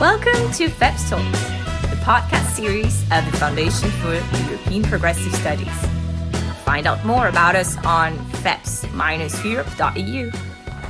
Welcome to FEPS Talks, the podcast series of the Foundation for European Progressive Studies. Find out more about us on feps-europe.eu.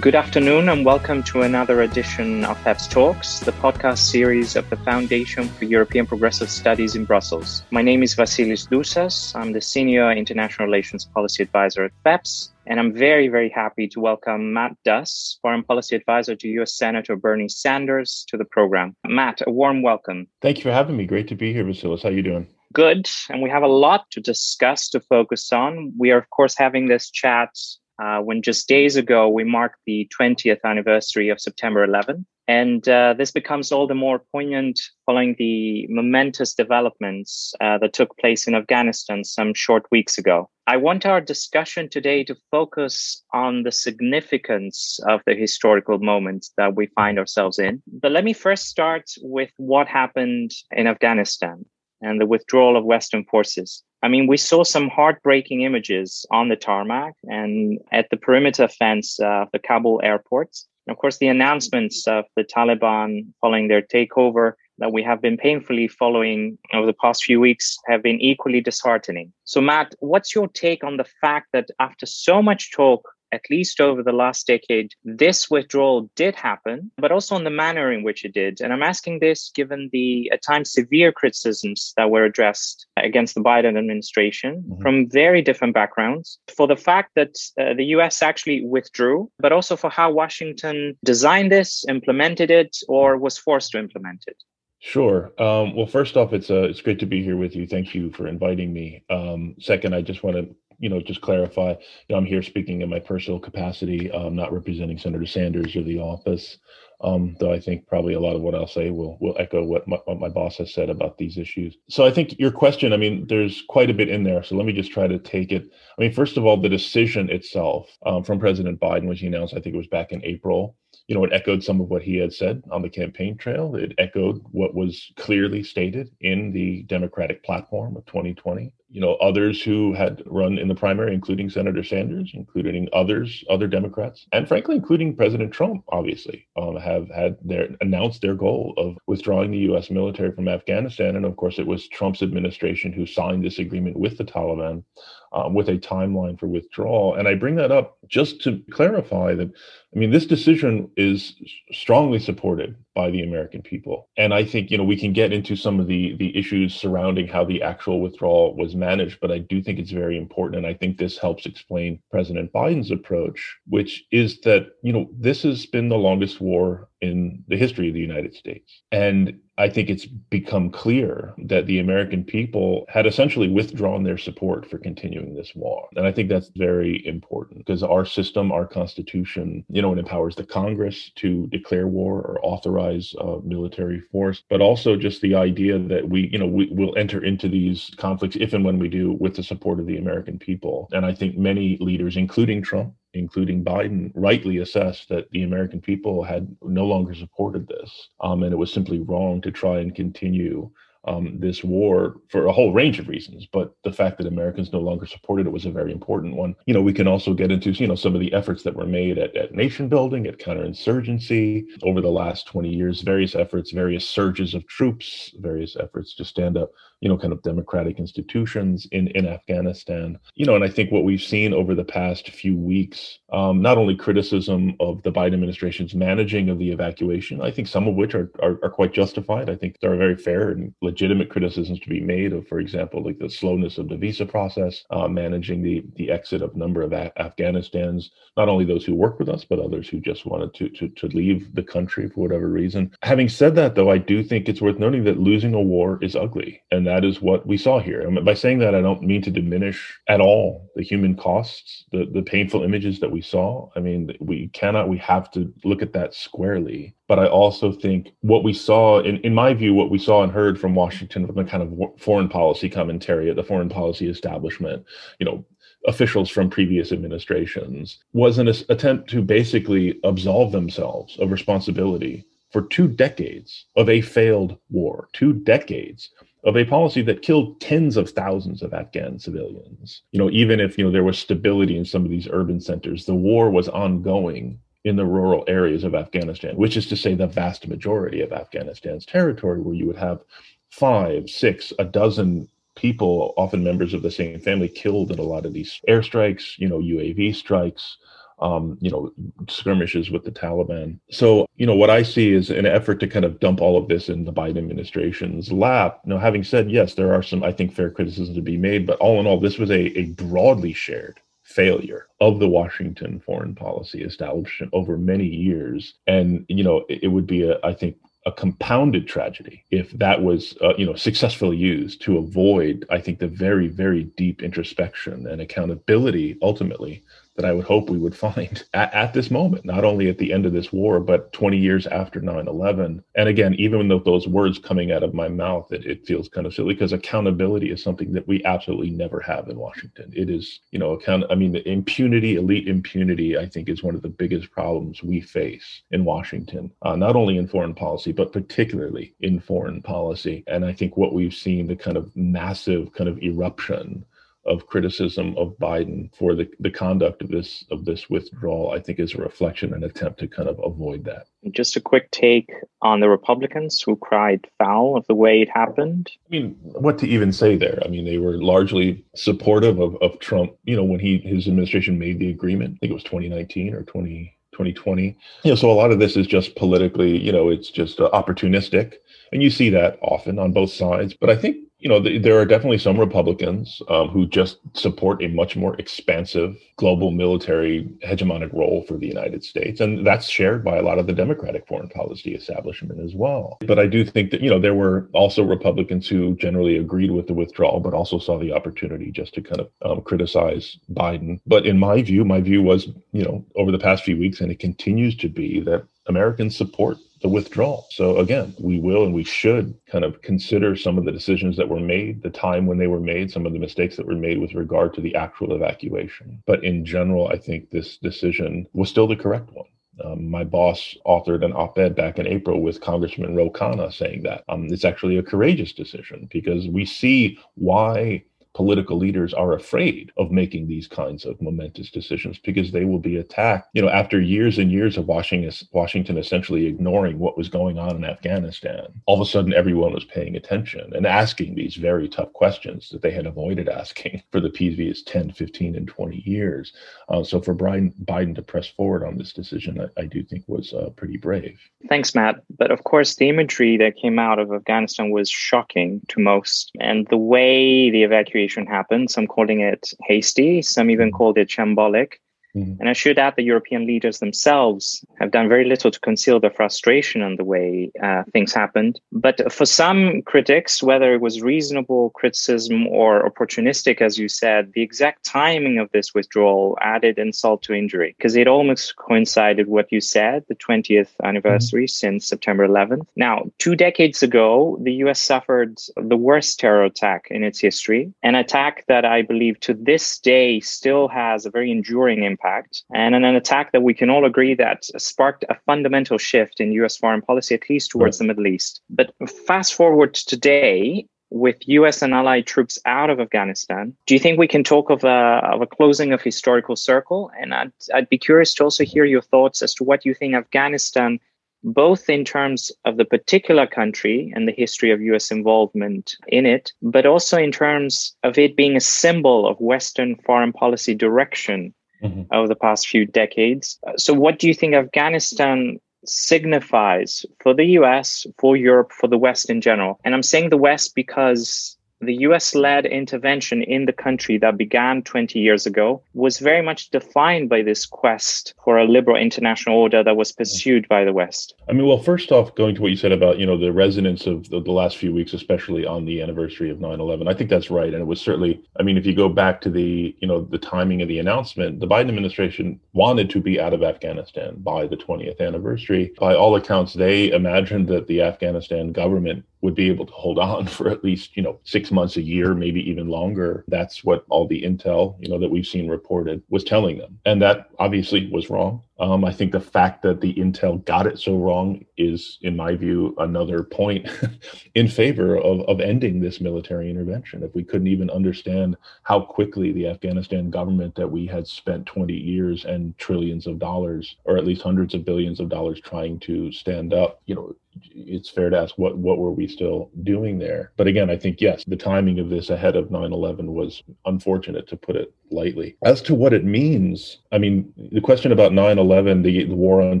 Good afternoon and welcome to another edition of FEPS Talks, the podcast series of the Foundation for European Progressive Studies in Brussels. My name is Vassilis Ntousas. I'm the Senior International Relations Policy Advisor at FEPS, and I'm very, very happy to welcome Matt Duss, Foreign Policy Advisor to U.S. Senator Bernie Sanders, to the program. Matt, a warm welcome. Thank you for having me. Great to be here, Vasilis. How you doing? Good, and we have a lot to discuss to focus on. We are, of course, having this chat uh, when just days ago we marked the 20th anniversary of September 11. And uh, this becomes all the more poignant following the momentous developments uh, that took place in Afghanistan some short weeks ago. I want our discussion today to focus on the significance of the historical moment that we find ourselves in. But let me first start with what happened in Afghanistan and the withdrawal of Western forces. I mean, we saw some heartbreaking images on the tarmac and at the perimeter fence uh, of the Kabul airport. And of course, the announcements of the Taliban following their takeover that we have been painfully following over the past few weeks have been equally disheartening. So, Matt, what's your take on the fact that after so much talk at least over the last decade, this withdrawal did happen, but also on the manner in which it did. And I'm asking this given the at times severe criticisms that were addressed against the Biden administration mm-hmm. from very different backgrounds for the fact that uh, the US actually withdrew, but also for how Washington designed this, implemented it, or was forced to implement it. Sure. Um, well, first off, it's uh, it's great to be here with you. Thank you for inviting me. Um, second, I just want to you know, just clarify, you know, I'm here speaking in my personal capacity, um, not representing Senator Sanders or the office. Um, though I think probably a lot of what I'll say will will echo what my, what my boss has said about these issues. So I think your question, I mean, there's quite a bit in there. So let me just try to take it. I mean, first of all, the decision itself um, from President Biden, which he announced, I think it was back in April, you know, it echoed some of what he had said on the campaign trail. It echoed what was clearly stated in the Democratic platform of 2020. You know, others who had run in the primary, including Senator Sanders, including others, other Democrats, and frankly, including President Trump, obviously, um, have had their announced their goal of withdrawing the U.S. military from Afghanistan. And of course, it was Trump's administration who signed this agreement with the Taliban um, with a timeline for withdrawal. And I bring that up just to clarify that, I mean, this decision is strongly supported by the American people. And I think, you know, we can get into some of the, the issues surrounding how the actual withdrawal was managed, but I do think it's very important. And I think this helps explain President Biden's approach, which is that, you know, this has been the longest war in the history of the United States. And I think it's become clear that the American people had essentially withdrawn their support for continuing this war. And I think that's very important because our system, our constitution, you know, it empowers the Congress to declare war or authorize uh, military force, but also just the idea that we, you know, we will enter into these conflicts if and when we do with the support of the American people. And I think many leaders, including Trump, including Biden, rightly assessed that the American people had no longer supported this. Um, and it was simply wrong to try and continue um, this war for a whole range of reasons. But the fact that Americans no longer supported it was a very important one. You know, we can also get into, you know, some of the efforts that were made at, at nation building, at counterinsurgency over the last 20 years, various efforts, various surges of troops, various efforts to stand up you know, kind of democratic institutions in, in Afghanistan. You know, and I think what we've seen over the past few weeks, um, not only criticism of the Biden administration's managing of the evacuation, I think some of which are, are, are quite justified. I think there are very fair and legitimate criticisms to be made of, for example, like the slowness of the visa process, uh, managing the, the exit of number of a- Afghanistan's, not only those who work with us, but others who just wanted to, to, to leave the country for whatever reason. Having said that, though, I do think it's worth noting that losing a war is ugly. And that is what we saw here. And by saying that, I don't mean to diminish at all the human costs, the, the painful images that we saw. I mean, we cannot, we have to look at that squarely. But I also think what we saw, in, in my view, what we saw and heard from Washington, from the kind of foreign policy commentary at the foreign policy establishment, you know, officials from previous administrations, was an attempt to basically absolve themselves of responsibility for two decades of a failed war, two decades of a policy that killed tens of thousands of Afghan civilians. You know, even if you know there was stability in some of these urban centers, the war was ongoing in the rural areas of Afghanistan, which is to say the vast majority of Afghanistan's territory, where you would have five, six, a dozen people, often members of the same family, killed in a lot of these airstrikes, you know, UAV strikes, um, you know, skirmishes with the Taliban. So, you know, what I see is an effort to kind of dump all of this in the Biden administration's lap. Now, having said, yes, there are some, I think, fair criticisms to be made, but all in all, this was a, a broadly shared failure of the Washington foreign policy establishment over many years. And, you know, it, it would be, a, I think, a compounded tragedy if that was uh, you know successfully used to avoid i think the very very deep introspection and accountability ultimately that I would hope we would find at, at, this moment, not only at the end of this war, but 20 years after 9 11. And again, even though those words coming out of my mouth, it, it feels kind of silly because accountability is something that we absolutely never have in Washington. It is, you know, account, I mean, the impunity, elite impunity, I think is one of the biggest problems we face in Washington, uh, not only in foreign policy, but particularly in foreign policy. And I think what we've seen, the kind of massive kind of eruption of criticism of Biden for the, the conduct of this of this withdrawal, I think is a reflection and attempt to kind of avoid that. Just a quick take on the Republicans who cried foul of the way it happened. I mean, what to even say there? I mean, they were largely supportive of, of Trump, you know, when he his administration made the agreement. I think it was 2019 or 20, 2020. You know, so a lot of this is just politically, you know, it's just uh, opportunistic. And you see that often on both sides. But I think you know, th- there are definitely some Republicans um, who just support a much more expansive global military hegemonic role for the United States. And that's shared by a lot of the Democratic foreign policy establishment as well. But I do think that, you know, there were also Republicans who generally agreed with the withdrawal, but also saw the opportunity just to kind of um, criticize Biden. But in my view, my view was, you know, over the past few weeks, and it continues to be that Americans support the withdrawal. So again, we will and we should kind of consider some of the decisions that were made, the time when they were made, some of the mistakes that were made with regard to the actual evacuation. But in general, I think this decision was still the correct one. Um, my boss authored an op-ed back in April with Congressman Ro Khanna saying that um, it's actually a courageous decision because we see why political leaders are afraid of making these kinds of momentous decisions because they will be attacked. You know, after years and years of Washington, Washington essentially ignoring what was going on in Afghanistan, all of a sudden everyone was paying attention and asking these very tough questions that they had avoided asking for the previous 10, 15, and 20 years. Uh, so for Brian, Biden to press forward on this decision, I, I do think was uh, pretty brave. Thanks, Matt. But of course, the imagery that came out of Afghanistan was shocking to most. And the way the evacuation happened. Some calling it hasty, some even called it shambolic. Mm-hmm. And I should add the European leaders themselves have done very little to conceal their frustration on the way uh, things happened. But for some critics, whether it was reasonable criticism or opportunistic, as you said, the exact timing of this withdrawal added insult to injury because it almost coincided what you said, the 20th anniversary mm-hmm. since September 11th. Now, two decades ago, the US suffered the worst terror attack in its history, an attack that I believe to this day still has a very enduring impact impact and an attack that we can all agree that sparked a fundamental shift in US foreign policy, at least towards the Middle East. But fast forward to today, with US and allied troops out of Afghanistan, do you think we can talk of a, of a closing of historical circle? And I'd, I'd be curious to also hear your thoughts as to what you think Afghanistan both in terms of the particular country and the history of US involvement in it, but also in terms of it being a symbol of Western foreign policy direction mm-hmm. over the past few decades. Uh, so, what do you think Afghanistan signifies for the US, for Europe, for the West in general? And I'm saying the West because the US led intervention in the country that began 20 years ago was very much defined by this quest for a liberal international order that was pursued by the West. I mean, well, first off, going to what you said about, you know, the resonance of the, the last few weeks, especially on the anniversary of 9 11, I think that's right. And it was certainly, I mean, if you go back to the, you know, the timing of the announcement, the Biden administration wanted to be out of Afghanistan by the 20th anniversary. By all accounts, they imagined that the Afghanistan government would be able to hold on for at least you know six months a year maybe even longer. That's what all the intel you know that we've seen reported was telling them. And that obviously was wrong Um, I think the fact that the intel got it so wrong is, in my view, another point in favor of, of ending this military intervention. If we couldn't even understand how quickly the Afghanistan government that we had spent 20 years and trillions of dollars, or at least hundreds of billions of dollars trying to stand up, you know, it's fair to ask what what were we still doing there? But again i think yes the timing of this ahead of 9-11 was unfortunate to put it lightly. As to what it means i mean the question about 9-11 the, the war on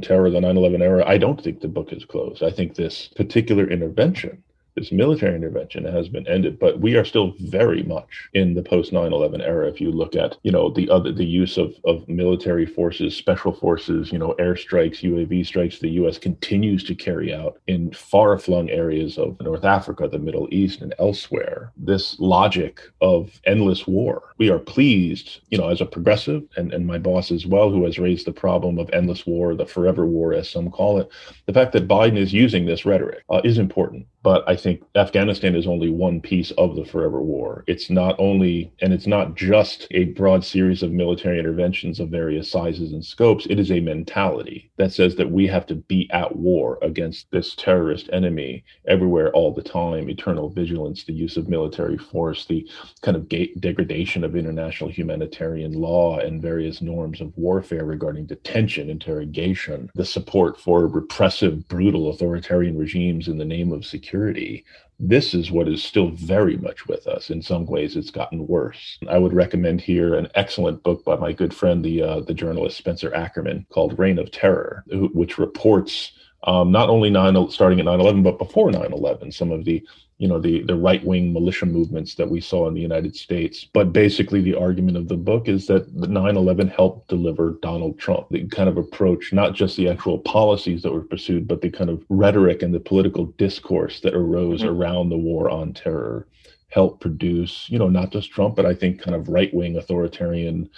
terror the 9-11 era i don't think the book is closed. I think this particular intervention this military intervention has been ended, but we are still very much in the post 9/11 era. If you look at, you know, the other the use of of military forces, special forces, you know, airstrikes, UAV strikes, the U.S. continues to carry out in far flung areas of North Africa, the Middle East, and elsewhere. This logic of endless war. We are pleased, you know, as a progressive, and and my boss as well, who has raised the problem of endless war, the forever war, as some call it. The fact that Biden is using this rhetoric uh, is important, but I think Afghanistan is only one piece of the forever war. It's not only, and it's not just a broad series of military interventions of various sizes and scopes. It is a mentality that says that we have to be at war against this terrorist enemy everywhere all the time. Eternal vigilance, the use of military force, the kind of ga- degradation of international humanitarian law and various norms of warfare regarding detention, interrogation, the support for repressive, brutal authoritarian regimes in the name of security this is what is still very much with us. In some ways, it's gotten worse. I would recommend here an excellent book by my good friend, the uh, the journalist Spencer Ackerman, called "Reign of Terror," which reports um, not only nine starting at 9/11, but before 9/11, some of the you know the the right wing militia movements that we saw in the United States. But basically, the argument of the book is that the 9/11 helped deliver Donald Trump. The kind of approach, not just the actual policies that were pursued, but the kind of rhetoric and the political discourse that arose mm-hmm. around the war on terror helped produce, you know, not just Trump, but I think kind of right wing authoritarian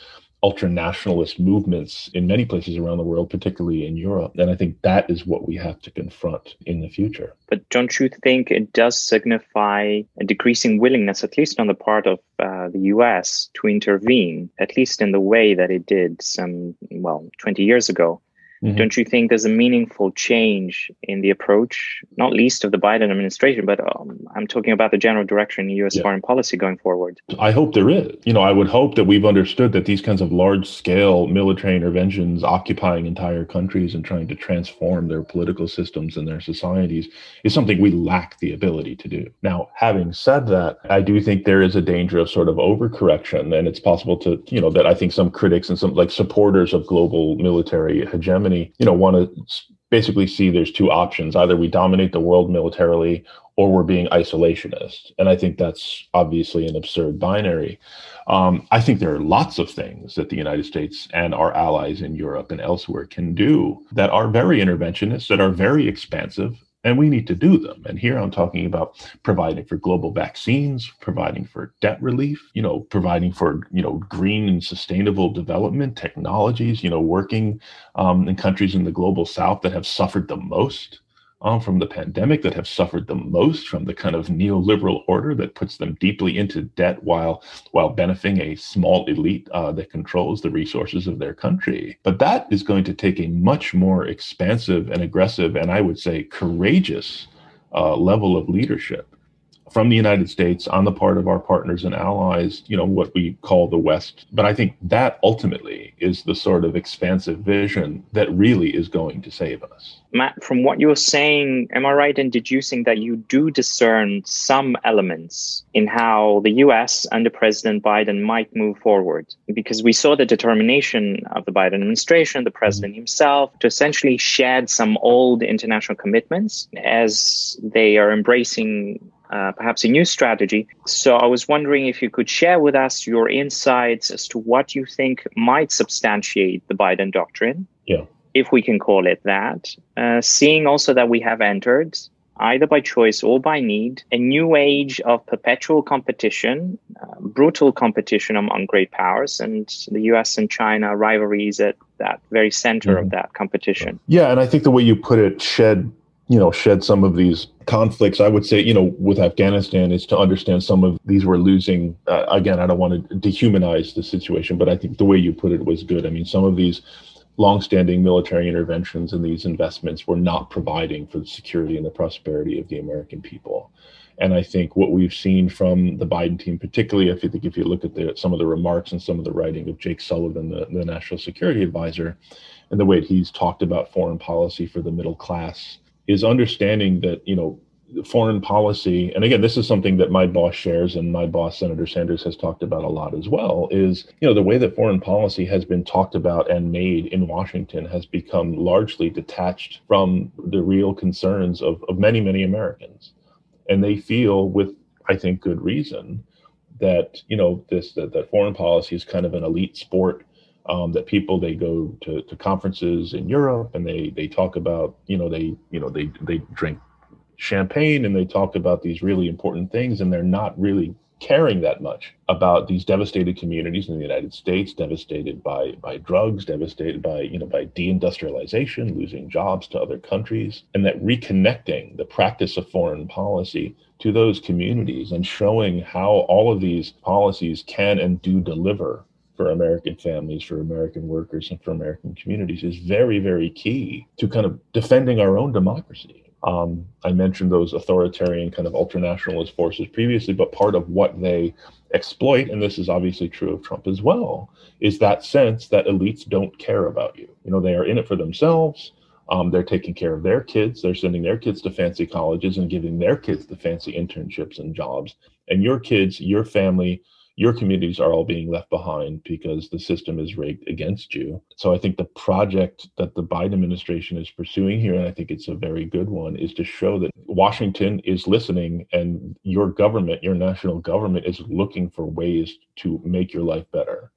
ultra nationalist movements in many places around the world, particularly in Europe. And I think that is what we have to confront in the future. But don't you think it does signify a decreasing willingness, at least on the part of uh, the US, to intervene, at least in the way that it did some, well, 20 years ago? Mm-hmm. Don't you think there's a meaningful change in the approach, not least of the Biden administration, but um, I'm talking about the general direction in U.S. Yeah. foreign policy going forward? I hope there is. You know, I would hope that we've understood that these kinds of large scale military interventions occupying entire countries and trying to transform their political systems and their societies is something we lack the ability to do. Now, having said that, I do think there is a danger of sort of overcorrection, and it's possible to, you know, that I think some critics and some like supporters of global military hegemony you know, want to basically see there's two options. Either we dominate the world militarily or we're being isolationist. And i think that's obviously an absurd binary. Um, i think there are lots of things that the united states and our allies in europe and elsewhere can do that are very interventionist that are very expansive and we need to do them. And here I'm talking about providing for global vaccines, providing for debt relief, you know, providing for, you know, green and sustainable development technologies, you know, working um, in countries in the global south that have suffered the most um, from the pandemic that have suffered the most from the kind of neoliberal order that puts them deeply into debt while while benefiting a small elite uh, that controls the resources of their country. But that is going to take a much more expansive and aggressive, and I would say courageous uh, level of leadership from the United States on the part of our partners and allies, you know, what we call the West. But I think that ultimately is the sort of expansive vision that really is going to save us. Matt, from what you're saying, am I right in deducing that you do discern some elements in how the US under President Biden might move forward? Because we saw the determination of the Biden administration, the president mm-hmm. himself, to essentially shed some old international commitments as they are embracing uh, perhaps a new strategy. So I was wondering if you could share with us your insights as to what you think might substantiate the Biden doctrine, yeah. if we can call it that. Uh, seeing also that we have entered, either by choice or by need, a new age of perpetual competition, uh, brutal competition among great powers, and the US and China rivalries at that very center mm-hmm. of that competition. Yeah, and I think the way you put it shed you know shed some of these conflicts i would say you know with afghanistan is to understand some of these were losing uh, again i don't want to dehumanize the situation but i think the way you put it was good i mean some of these longstanding military interventions and these investments were not providing for the security and the prosperity of the American people. And I think what we've seen from the Biden team, particularly if you think if you look at the, some of the remarks and some of the writing of Jake Sullivan, the, the national security advisor, and the way he's talked about foreign policy for the middle class, is understanding that you know foreign policy, and again, this is something that my boss shares and my boss, Senator Sanders, has talked about a lot as well, is, you know, the way that foreign policy has been talked about and made in Washington has become largely detached from the real concerns of, of many, many Americans. And they feel with, I think, good reason that, you know, this, that, that foreign policy is kind of an elite sport um, that people they go to, to conferences in Europe and they they talk about you know they you know they they drink champagne and they talk about these really important things and they're not really caring that much about these devastated communities in the United States, devastated by by drugs, devastated by you know by deindustrialization, losing jobs to other countries, and that reconnecting the practice of foreign policy to those communities and showing how all of these policies can and do deliver for American families, for American workers, and for American communities is very, very key to kind of defending our own democracy um, I mentioned those authoritarian kind of ultranationalist forces previously, but part of what they exploit, and this is obviously true of Trump as well, is that sense that elites don't care about you. You know, they are in it for themselves. Um, they're taking care of their kids. They're sending their kids to fancy colleges and giving their kids the fancy internships and jobs. And your kids, your family, your communities are all being left behind because the system is rigged against you. So I think the project that the Biden administration is pursuing here, and I think it's a very good one, is to show that Washington is listening and your government, your national government, is looking for ways to make your life better.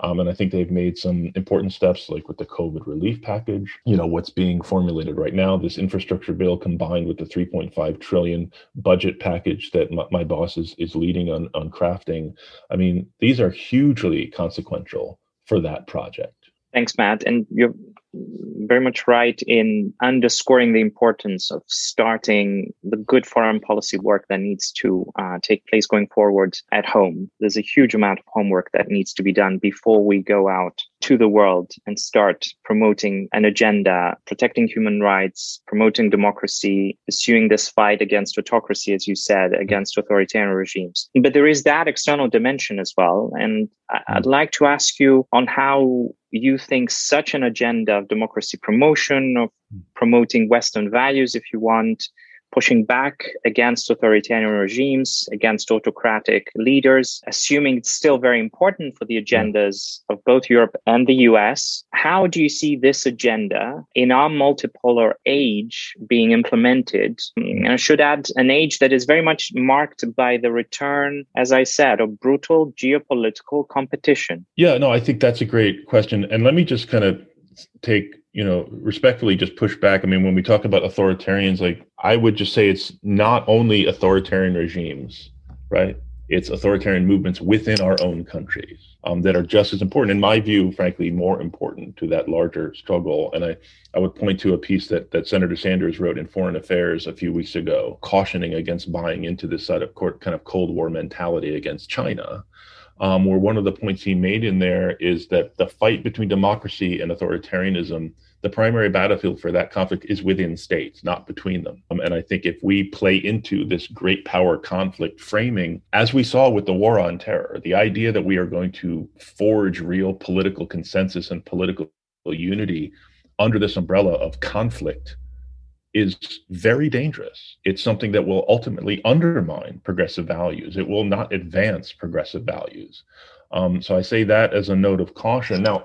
Um, and I think they've made some important steps, like with the COVID relief package. You know what's being formulated right now. This infrastructure bill, combined with the 3.5 trillion budget package that my, my boss is is leading on on crafting. I mean, these are hugely consequential for that project. Thanks, Matt. And you're very much right in underscoring the importance of starting the good foreign policy work that needs to uh, take place going forward at home. There's a huge amount of homework that needs to be done before we go out to the world and start promoting an agenda, protecting human rights, promoting democracy, pursuing this fight against autocracy, as you said, against authoritarian regimes. But there is that external dimension as well. And hmm. I'd like to ask you on how you think such an agenda of democracy promotion, of hmm. promoting Western values, if you want, pushing back against authoritarian regimes, against autocratic leaders, assuming it's still very important for the agendas of both Europe and the US. How do you see this agenda in our multipolar age being implemented? Mm, and I should add an age that is very much marked by the return, as I said, of brutal geopolitical competition. Yeah, no, I think that's a great question. And let me just kind of take you know respectfully just push back. I mean when we talk about authoritarians like i would just say it's not only authoritarian regimes right? It's authoritarian movements within our own countries um, that are just as important in my view frankly more important to that larger struggle. And i i would point to a piece that that senator sanders wrote in foreign affairs a few weeks ago cautioning against buying into this side of kind of cold war mentality against china um, where one of the points he made in there is that the fight between democracy and authoritarianism, the primary battlefield for that conflict is within states, not between them. Um, and I think if we play into this great power conflict framing, as we saw with the war on terror, the idea that we are going to forge real political consensus and political unity under this umbrella of conflict is very dangerous. It's something that will ultimately undermine progressive values. It will not advance progressive values. Um, so I say that as a note of caution. Now,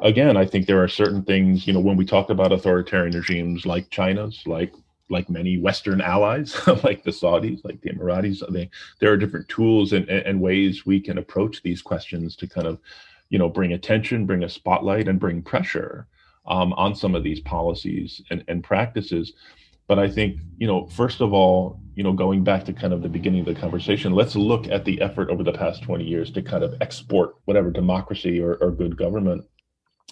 again, I think there are certain things, you know, when we talk about authoritarian regimes like China's, like like many Western allies, like the Saudis, like the Emiratis, they, there are different tools and, and ways we can approach these questions to kind of, you know, bring attention, bring a spotlight, and bring pressure um, on some of these policies and, and practices. But I think, you know, first of all, you know, going back to kind of the beginning of the conversation, let's look at the effort over the past 20 years to kind of export whatever democracy or, or good government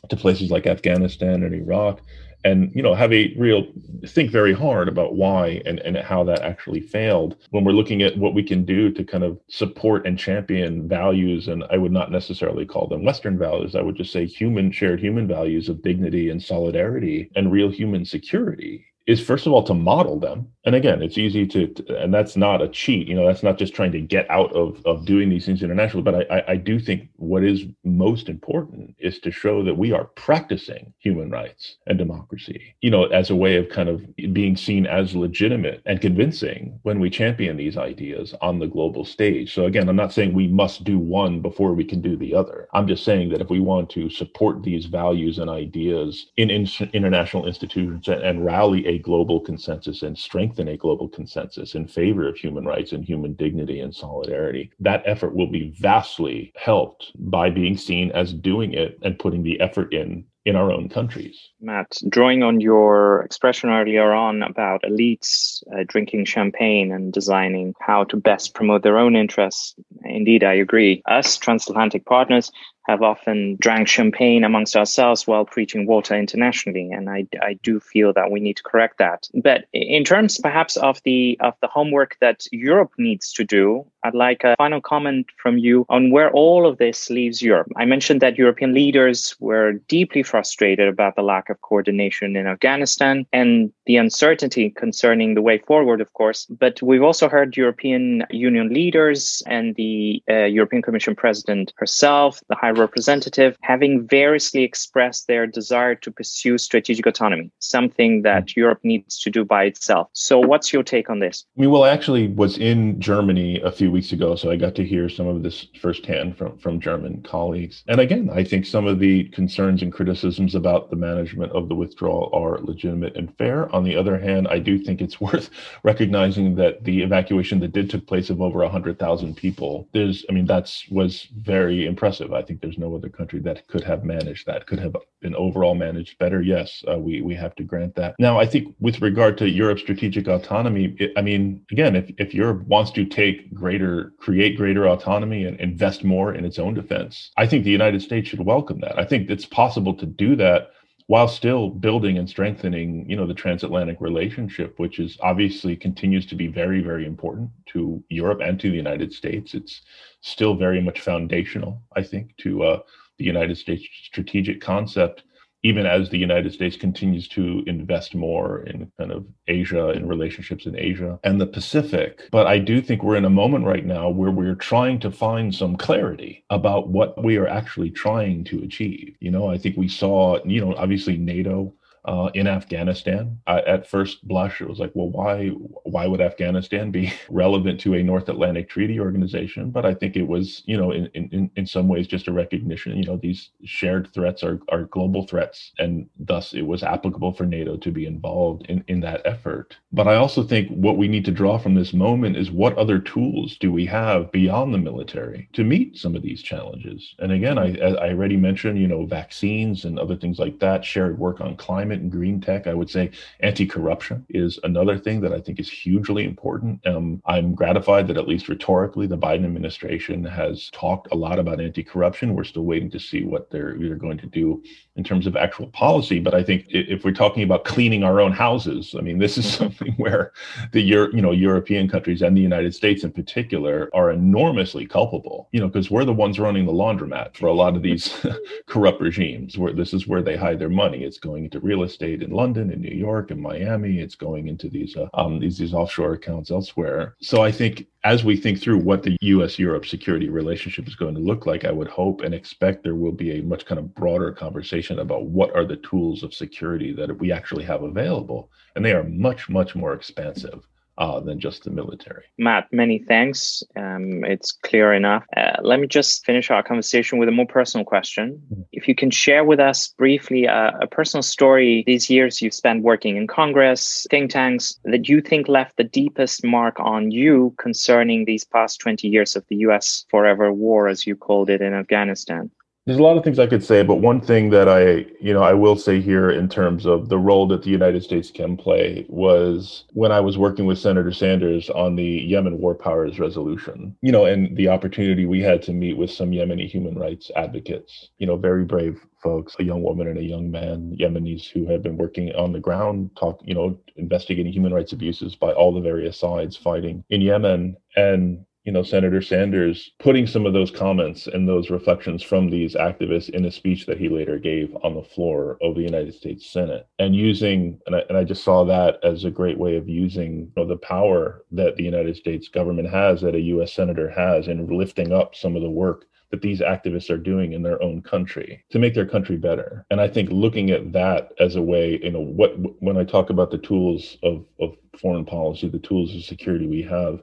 to places like Afghanistan and Iraq and you know have a real think very hard about why and, and how that actually failed when we're looking at what we can do to kind of support and champion values and i would not necessarily call them western values. I would just say human shared human values of dignity and solidarity and real human security is first of all to model them. And again it's easy to, to, and that's not a cheat you know that's not just trying to get out of of doing these things internationally. But I, I, do think what is most important is to show that we are practicing human rights and democracy you know as a way of kind of being seen as legitimate and convincing when we champion these ideas on the global stage. So again i'm not saying we must do one before we can do the other. I'm just saying that if we want to support these values and ideas in, in international institutions and, and rally a global consensus and strengthen a global consensus in favor of human rights and human dignity and solidarity, that effort will be vastly helped by being seen as doing it and putting the effort in in our own countries. Matt, drawing on your expression earlier on about elites uh, drinking champagne and designing how to best promote their own interests, indeed, I agree. Us transatlantic partners have often drank champagne amongst ourselves while preaching water internationally, and I, I do feel that we need to correct that. But in terms, perhaps, of the of the homework that Europe needs to do, I'd like a final comment from you on where all of this leaves Europe. I mentioned that European leaders were deeply frustrated about the lack of coordination in Afghanistan and the uncertainty concerning the way forward, of course. But we've also heard European Union leaders and the uh, European Commission President herself, the High Representative, having variously expressed their desire to pursue strategic autonomy, something that Europe needs to do by itself. So, what's your take on this? I mean, well, actually was in Germany a few weeks ago, so I got to hear some of this firsthand from, from German colleagues. And again, I think some of the concerns and criticisms about the management of the withdrawal are legitimate and fair. On the other hand, I do think it's worth recognizing that the evacuation that did took place of over 100,000 people, there's, I mean, that's was very impressive. I think there's no other country that could have managed that, could have been overall managed better. Yes, uh, we, we have to grant that. Now, I think with regard to Europe's strategic autonomy, it, I mean, again, if, if Europe wants to take greater greater, create greater autonomy and invest more in its own defense. I think the United States should welcome that. I think it's possible to do that while still building and strengthening, you know, the transatlantic relationship, which is obviously continues to be very, very important to Europe and to the United States. It's still very much foundational, I think, to uh, the United States strategic concept even as the United States continues to invest more in kind of Asia in relationships in Asia and the Pacific. But I do think we're in a moment right now where we're trying to find some clarity about what we are actually trying to achieve. You know, I think we saw, you know, obviously NATO uh, in Afghanistan. I, at first blush, it was like, well, why why would Afghanistan be relevant to a North Atlantic Treaty Organization? But I think it was, you know, in in, in some ways just a recognition. You know, these shared threats are are global threats, and thus it was applicable for NATO to be involved in in that effort. But I also think what we need to draw from this moment is what other tools do we have beyond the military to meet some of these challenges? And again, I I already mentioned, you know, vaccines and other things like that, shared work on climate climate and green tech. I would say anti corruption is another thing that I think is hugely important. Um, I'm gratified that, at least rhetorically, the Biden administration has talked a lot about anti corruption. We're still waiting to see what they're, they're going to do in terms of actual policy. But I think if we're talking about cleaning our own houses, I mean, this is something where the Euro, you know European countries and the United States in particular are enormously culpable. You know, because we're the ones running the laundromat for a lot of these corrupt regimes. Where this is where they hide their money. It's going into real estate in London, in New York, in Miami. It's going into these uh, um, these these offshore accounts elsewhere. So I think as we think through what the U.S. Europe security relationship is going to look like, I would hope and expect there will be a much kind of broader conversation about what are the tools of security that we actually have available, and they are much much more expansive uh, than just the military. Matt, many thanks. Um, it's clear enough. Uh, let me just finish our conversation with a more personal question. Mm-hmm. If you can share with us briefly uh, a personal story these years you've spent working in Congress, think tanks, that you think left the deepest mark on you concerning these past 20 years of the US forever war, as you called it, in Afghanistan. There's a lot of things I could say, but one thing that I, you know, I will say here in terms of the role that the United States can play was when I was working with Senator Sanders on the Yemen War Powers resolution, you know, and the opportunity we had to meet with some Yemeni human rights advocates, you know, very brave folks, a young woman and a young man, Yemenis who had been working on the ground, talk, you know, investigating human rights abuses by all the various sides fighting in Yemen. And you know, Senator Sanders putting some of those comments and those reflections from these activists in a speech that he later gave on the floor of the United States Senate and using, and I, and I just saw that as a great way of using you know, the power that the United States government has, that a U.S. Senator has in lifting up some of the work that these activists are doing in their own country to make their country better. And I think looking at that as a way, you know, what when I talk about the tools of, of foreign policy, the tools of security we have,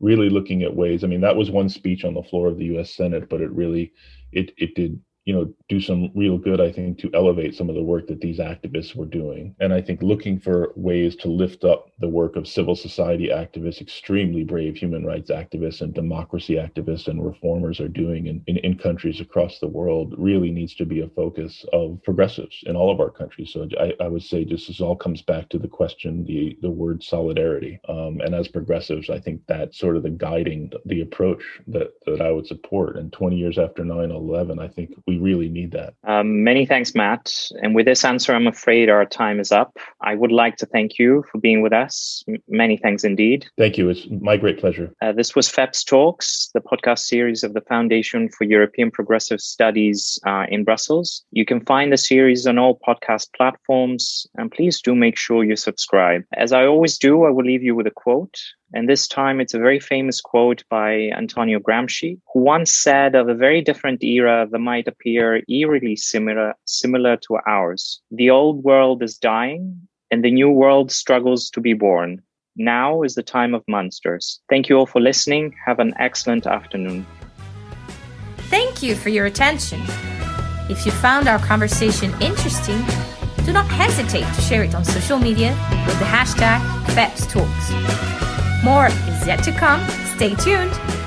really looking at ways. I mean, that was one speech on the floor of the U.S. Senate, but it really it it did you know do some real good i think to elevate some of the work that these activists were doing. And i think looking for ways to lift up the work of civil society activists extremely brave human rights activists and democracy activists and reformers are doing in, in, in countries across the world really needs to be a focus of progressives in all of our countries. So i, I would say just this all comes back to the question the the word solidarity. Um, and as progressives i think that's sort of the guiding the approach that that i would support. And 20 years after 9-11 i think we really need that. Um, many thanks, Matt. And with this answer, I'm afraid our time is up. I would like to thank you for being with us. M- many thanks indeed. Thank you. It's my great pleasure. Uh, this was FEPS Talks, the podcast series of the Foundation for European Progressive Studies uh, in Brussels. You can find the series on all podcast platforms, and please do make sure you subscribe. As I always do, I will leave you with a quote. And this time it's a very famous quote by Antonio Gramsci, who once said of a very different era that might appear eerily similar, similar to ours. The old world is dying and the new world struggles to be born. Now is the time of monsters. Thank you all for listening. Have an excellent afternoon. Thank you for your attention. If you found our conversation interesting, do not hesitate to share it on social media with the hashtag FEPSTalks. More is yet to come. Stay tuned.